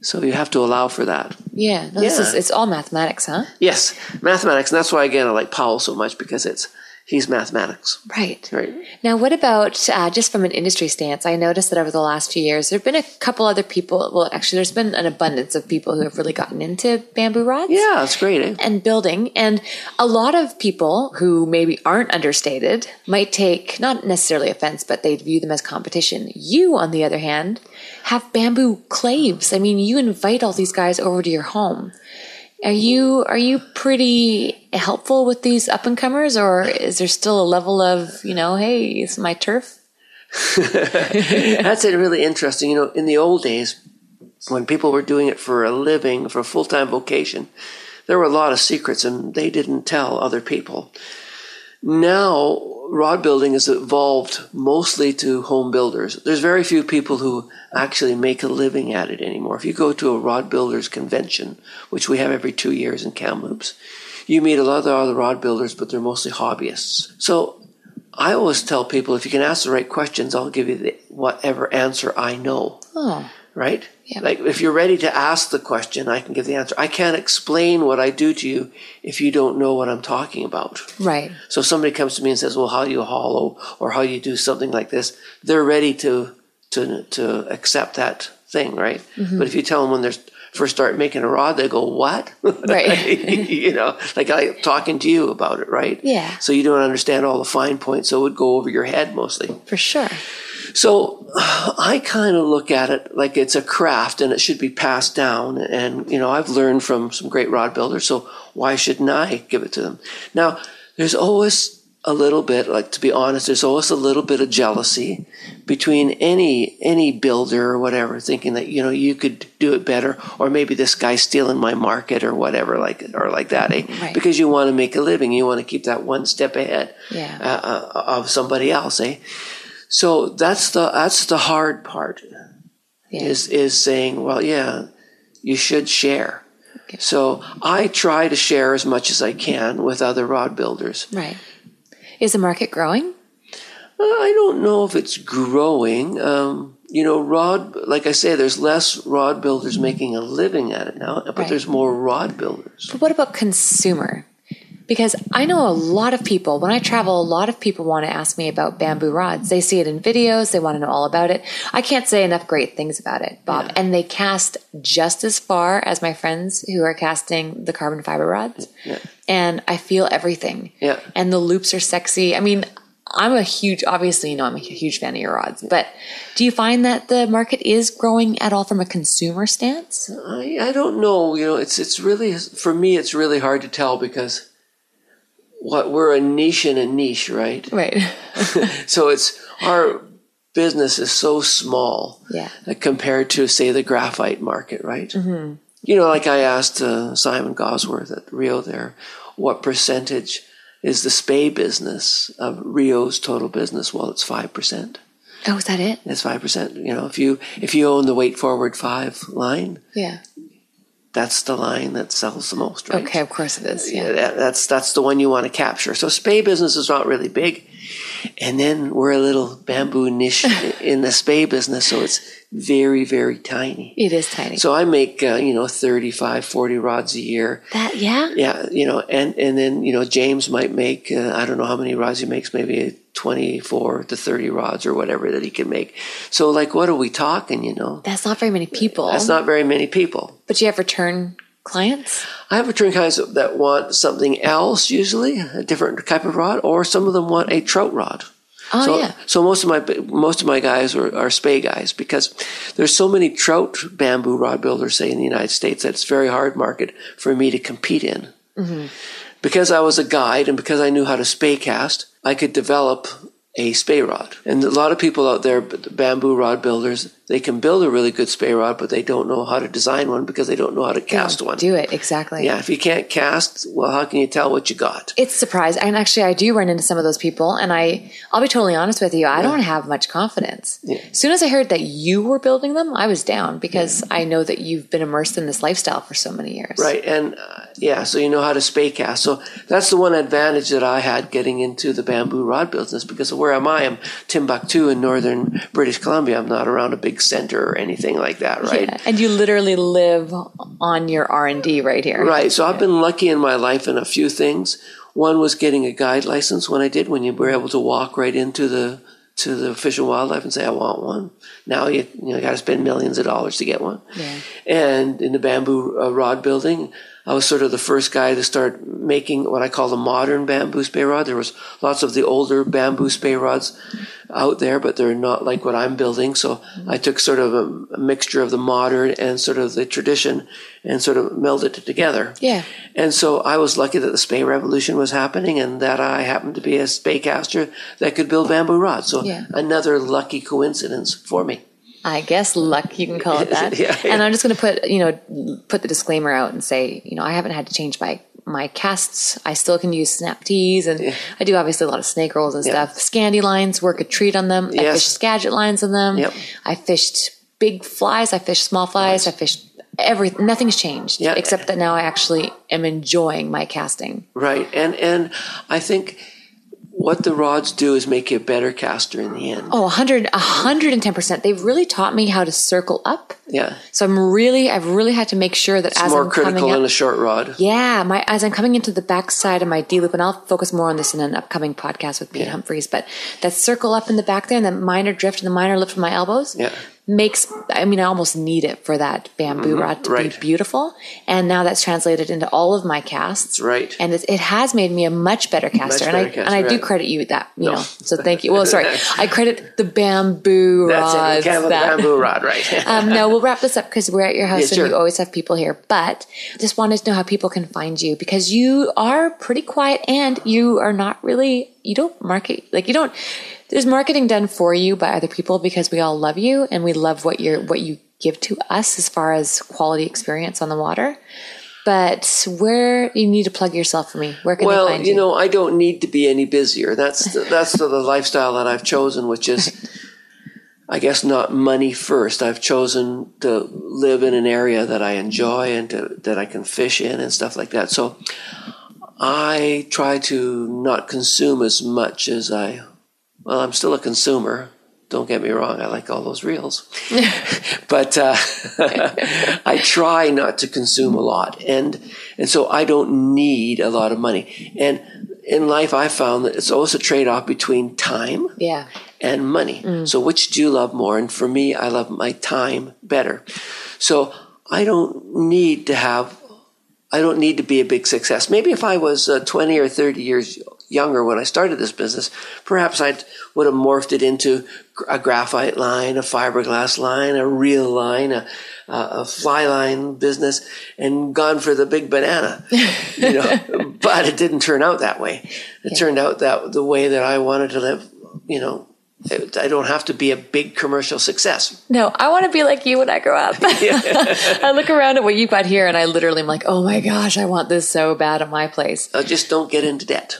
So you have to allow for that. Yeah. No, this Yeah. is it's all mathematics, huh? Yes, mathematics. And that's why, again, I like Powell so much because it's, he's mathematics. Right. Right. Now, what about uh, just from an industry stance? I noticed that over the last few years, there have been a couple other people. Well, actually, there's been an abundance of people who have really gotten into bamboo rods. Yeah, it's great, eh? and building. And a lot of people who maybe aren't understated might take not necessarily offense, but they view them as competition. You, on the other hand, have bamboo claves. I mean, you invite all these guys over to your home. Are you are you pretty helpful with these up and comers, or is there still a level of you know, hey, it's my turf? That's it, really interesting. You know, in the old days, when people were doing it for a living, for a full time vocation, there were a lot of secrets and they didn't tell other people. Now, rod building has evolved mostly to home builders. There's very few people who actually make a living at it anymore. If you go to a rod builders convention, which we have every two years in Kamloops, you meet a lot of other rod builders, but they're mostly hobbyists. So I always tell people if you can ask the right questions, I'll give you the, whatever answer I know. Oh, Right? Yeah. Like if you're ready to ask the question, I can give the answer. I can't explain what I do to you if you don't know what I'm talking about. right. So if somebody comes to me and says, "Well, how do you hollow or how you do something like this?" They're ready to to to accept that thing, right? Mm-hmm. But if you tell them when they're first start making a rod, they go, "What?" Right. <laughs> you know, like I'm talking to you about it, right? Yeah. So you don't understand all the fine points, so it would go over your head mostly. For sure. So I kind of look at it like it's a craft and it should be passed down. And, you know, I've learned from some great rod builders, so why shouldn't I give it to them? Now, there's always a little bit, like to be honest, there's always a little bit of jealousy between any any builder or whatever, thinking that you know you could do it better, or maybe this guy's stealing my market or whatever, like or like that, eh? Right. Because you want to make a living, you want to keep that one step ahead Yeah. uh, uh, of somebody else, eh? So that's the that's the hard part Yeah. is is saying, well, yeah, you should share. So I try to share as much as I can with other rod builders. right. Is the market growing? Uh, I don't know if it's growing. Um, you know, rod, like I say, there's less rod builders making a living at it now, but Right. there's more rod builders. But what about consumer? Because I know a lot of people, when I travel, a lot of people want to ask me about bamboo rods. They see it in videos, they want to know all about it. I can't say enough great things about it, Bob. And they cast just as far as my friends who are casting the carbon fiber rods. Yeah. And I feel everything. Yeah. And the loops are sexy. I mean, I'm a huge, obviously, you know, I'm a huge fan of your rods, but do you find that the market is growing at all from a consumer stance? I, I don't know. You know, it's it's really for me. It's really hard to tell because what we're a niche in a niche, right? Right. <laughs> so it's our business is so small Yeah. compared to say the graphite market, right? Mm-hmm. You know, like I asked uh, Simon Gawesworth at Rio there, what percentage is the spey business of Rio's total business? Well, it's five percent. oh, is that it? It's five percent. You know, if you if you own the Weight Forward Five line, Yeah. That's the line that sells the most, right? Okay, of course it is. Yeah, that, that's that's the one you want to capture. So spey business is not really big, and then we're a little bamboo niche <laughs> in the spey business, so it's very very tiny. It is tiny. So I make uh, you know 35, 40 rods a year. that, yeah. Yeah, you know, and and then you know James might make uh, I don't know how many rods he makes, maybe twenty four to thirty rods or whatever that he can make. So like, what are we talking? You know, That's not very many people. that's not very many people. but you have return clients? I have return clients that want something else, usually a different type of rod, or some of them want a trout rod. Oh, so, yeah. so most of my most of my guys are, are spey guys because there's so many trout bamboo rod builders, say in the United States, that it's very hard market for me to compete in. Mm-hmm. Because I was a guide and because I knew how to spey cast, I could develop a spey rod. And a lot of people out there, bamboo rod builders, they can build a really good spey rod, but they don't know how to design one because they don't know how to cast one. Do it, exactly. Yeah, if you can't cast, well, how can you tell what you got? It's surprising. And actually, I do run into some of those people. And I, I'll be totally honest with you, I don't have much confidence. As soon as I heard that you were building them, I was down because I know that you've been immersed in this lifestyle for so many years. Right, and uh, yeah, so you know how to spey cast. So that's the one advantage that I had getting into the bamboo rod business because of where am I? I'm Timbuktu in northern British Columbia. I'm not around a big center or anything like that, right? Yeah. And you literally live on your R and D right here. Right. So I've been lucky in my life in a few things. One was getting a guide license when I did, when you were able to walk right into the to the fish and wildlife and say, "I want one." Now you you know, got to spend millions of dollars to get one. Yeah. And in the bamboo uh, rod building, I was sort of the first guy to start making what I call the modern bamboo spey rod. There was lots of the older bamboo spey rods out there, but they're not like what I'm building. So I took sort of a, a mixture of the modern and sort of the tradition and sort of melded it together. Yeah. And so I was lucky that the spey revolution was happening and that I happened to be a spey caster that could build bamboo rods. So Yeah. another lucky coincidence for me. I guess luck you can call it <laughs> that. Yeah, yeah. And I'm just going to put, you know, put the disclaimer out and say, you know, I haven't had to change my my casts. I still can use snap tees and I do obviously a lot of snake rolls and Yeah. stuff. Scandi lines work a treat on them. I Yes. fished Skagit lines on them. Yep. I fished big flies. I fished small flies. I fished everything. Nothing's changed Yeah. except that now I actually am enjoying my casting. Right. And and I think what the rods do is make you a better caster in the end. Oh, 100, 110%. They've really taught me how to circle up. Yeah. So I'm really, I've really had to make sure that It's as more I'm coming critical in a short rod. Yeah, my as I'm coming into the backside of my D loop, and I'll focus more on this in an upcoming podcast with Pete Humphreys. But that circle up in the back there, and the minor drift and the minor lift from my elbows, Yeah. Makes. I mean, I almost need it for that bamboo rod to be beautiful. And now that's translated into all of my casts. Right. and it, it has made me a much better caster. and I caster, and I do credit you with that. You know, so thank you. Well, <laughs> sorry, I credit the bamboo That's it. rods. You can't have a that- bamboo rod, right? <laughs> um, no, we'll wrap this up because we're at your house Yeah, and sure. you always have people here. But just wanted to know how people can find you because you are pretty quiet and you are not really, you don't market, like you don't, there's marketing done for you by other people because we all love you and we love what you're, what you give to us as far as quality experience on the water. But where you need to plug yourself for me, where can well, find you know, I don't need to be any busier. That's the, that's the, the lifestyle that I've chosen, which is, I guess, not money first. I've chosen to live in an area that I enjoy and to, that I can fish in and stuff like that. So I try to not consume as much as I. Well, I'm still a consumer. Don't get me wrong. I like all those reels, <laughs> <laughs> but uh, <laughs> I try not to consume a lot, and and so I don't need a lot of money. And in life, I found that it's always a trade off between time Yeah. and money. So which do you love more? And for me, I love my time better. So I don't need to have, I don't need to be a big success. Maybe if I was uh, 20 or 30 years younger when I started this business, perhaps I would have morphed it into a graphite line, a fiberglass line, a reel line, a, a fly line business, and gone for the big banana. <laughs> You know, but it didn't turn out that way. It yeah. turned out that the way that I wanted to live, you know, I don't have to be a big commercial success. No, I want to be like you when I grow up. <laughs> <laughs> I look around at what you've got here and I literally am like, oh my gosh, I want this so bad at my place. Uh, just don't get into debt.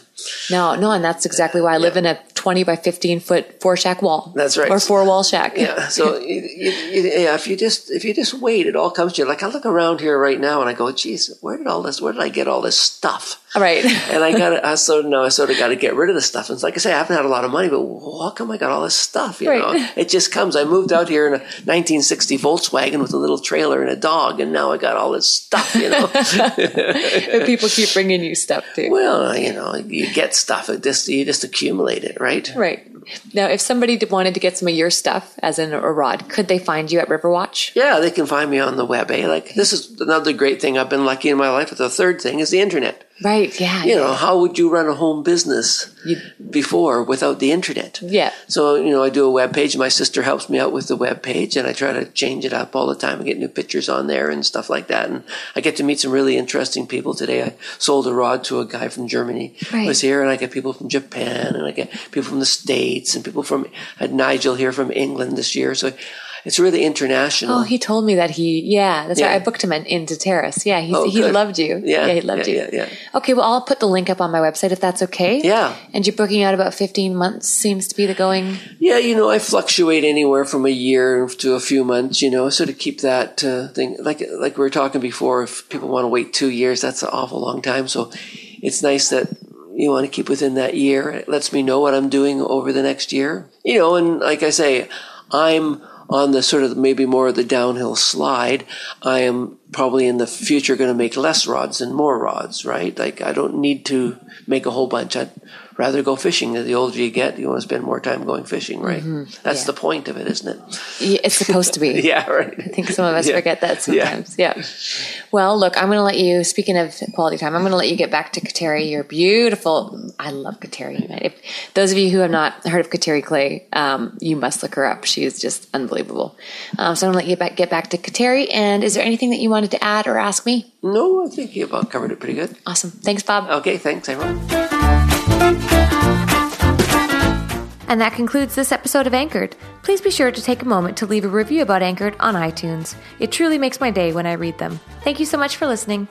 No, no, and that's exactly why I live in a 20 by 15 foot four shack wall. That's right. Or four wall shack. Yeah. So <laughs> you, you, yeah, if you just if you just wait, it all comes to you. Like I look around here right now and I go, geez, where did all this? Where did I get all this stuff? Right. <laughs> and I got I sort of know I sort of got to get rid of the stuff. And it's like I say, I haven't had a lot of money, but how come I got all this stuff? You right. know, it just comes. I moved out here in a 1960 Volkswagen with a little trailer and a dog, and now I got all this stuff. You know, <laughs> people keep bringing you stuff too. Well, you know, you get stuff. It just you just accumulate it, right? Right. Now, if somebody wanted to get some of your stuff, as in a rod, could they find you at Riverwatch? Yeah, they can find me on the web. Eh? Like this is another great thing I've been lucky in my life. But the third thing is the internet. Right. Yeah. You yeah. know, how would you run a home business you, before without the internet? Yeah. So, you know, I do a web page. My sister helps me out with the web page and I try to change it up all the time and get new pictures on there and stuff like that. And I get to meet some really interesting people today. I sold a rod to a guy from Germany right. who was here and I get people from Japan and I get people from the States and people from, I had Nigel here from England this year. So it's really international. Oh, he told me that he, yeah, that's yeah. right. I booked him in, into Terrace. Yeah, he, oh, he loved you. Yeah, yeah he loved yeah, you. Yeah, yeah. Okay, well, I'll put the link up on my website if that's okay. Yeah. And you're booking out about 15 months seems to be the going. Yeah, you know, I fluctuate anywhere from a year to a few months, you know, so to keep that uh, thing, like, like we were talking before, if people want to wait two years, that's an awful long time. So it's nice that you want to keep within that year. It lets me know what I'm doing over the next year. You know, and like I say, I'm on the sort of maybe more of the downhill slide, I am probably in the future going to make less rods and more rods, right? Like I don't need to make a whole bunch. I'd rather go fishing. The older you get, you want to spend more time going fishing, right? Mm-hmm. That's yeah. the point of it, isn't it? It's supposed to be. <laughs> yeah, right. I think some of us yeah. forget that sometimes. Yeah. Well, look, I'm going to let you, speaking of quality time, I'm going to let you get back to Kateri. You're beautiful. I love Kateri. If those of you who have not heard of Kateri Clay, um, you must look her up. She is just unbelievable. Um, so I'm going to let you back, get back to Kateri. And is there anything that you wanted to add or ask me? No, I think you about covered it pretty good. Awesome. Thanks, Bob. Okay, thanks, everyone. And that concludes this episode of Anchored. Please be sure to take a moment to leave a review about Anchored on iTunes. It truly makes my day when I read them. Thank you so much for listening.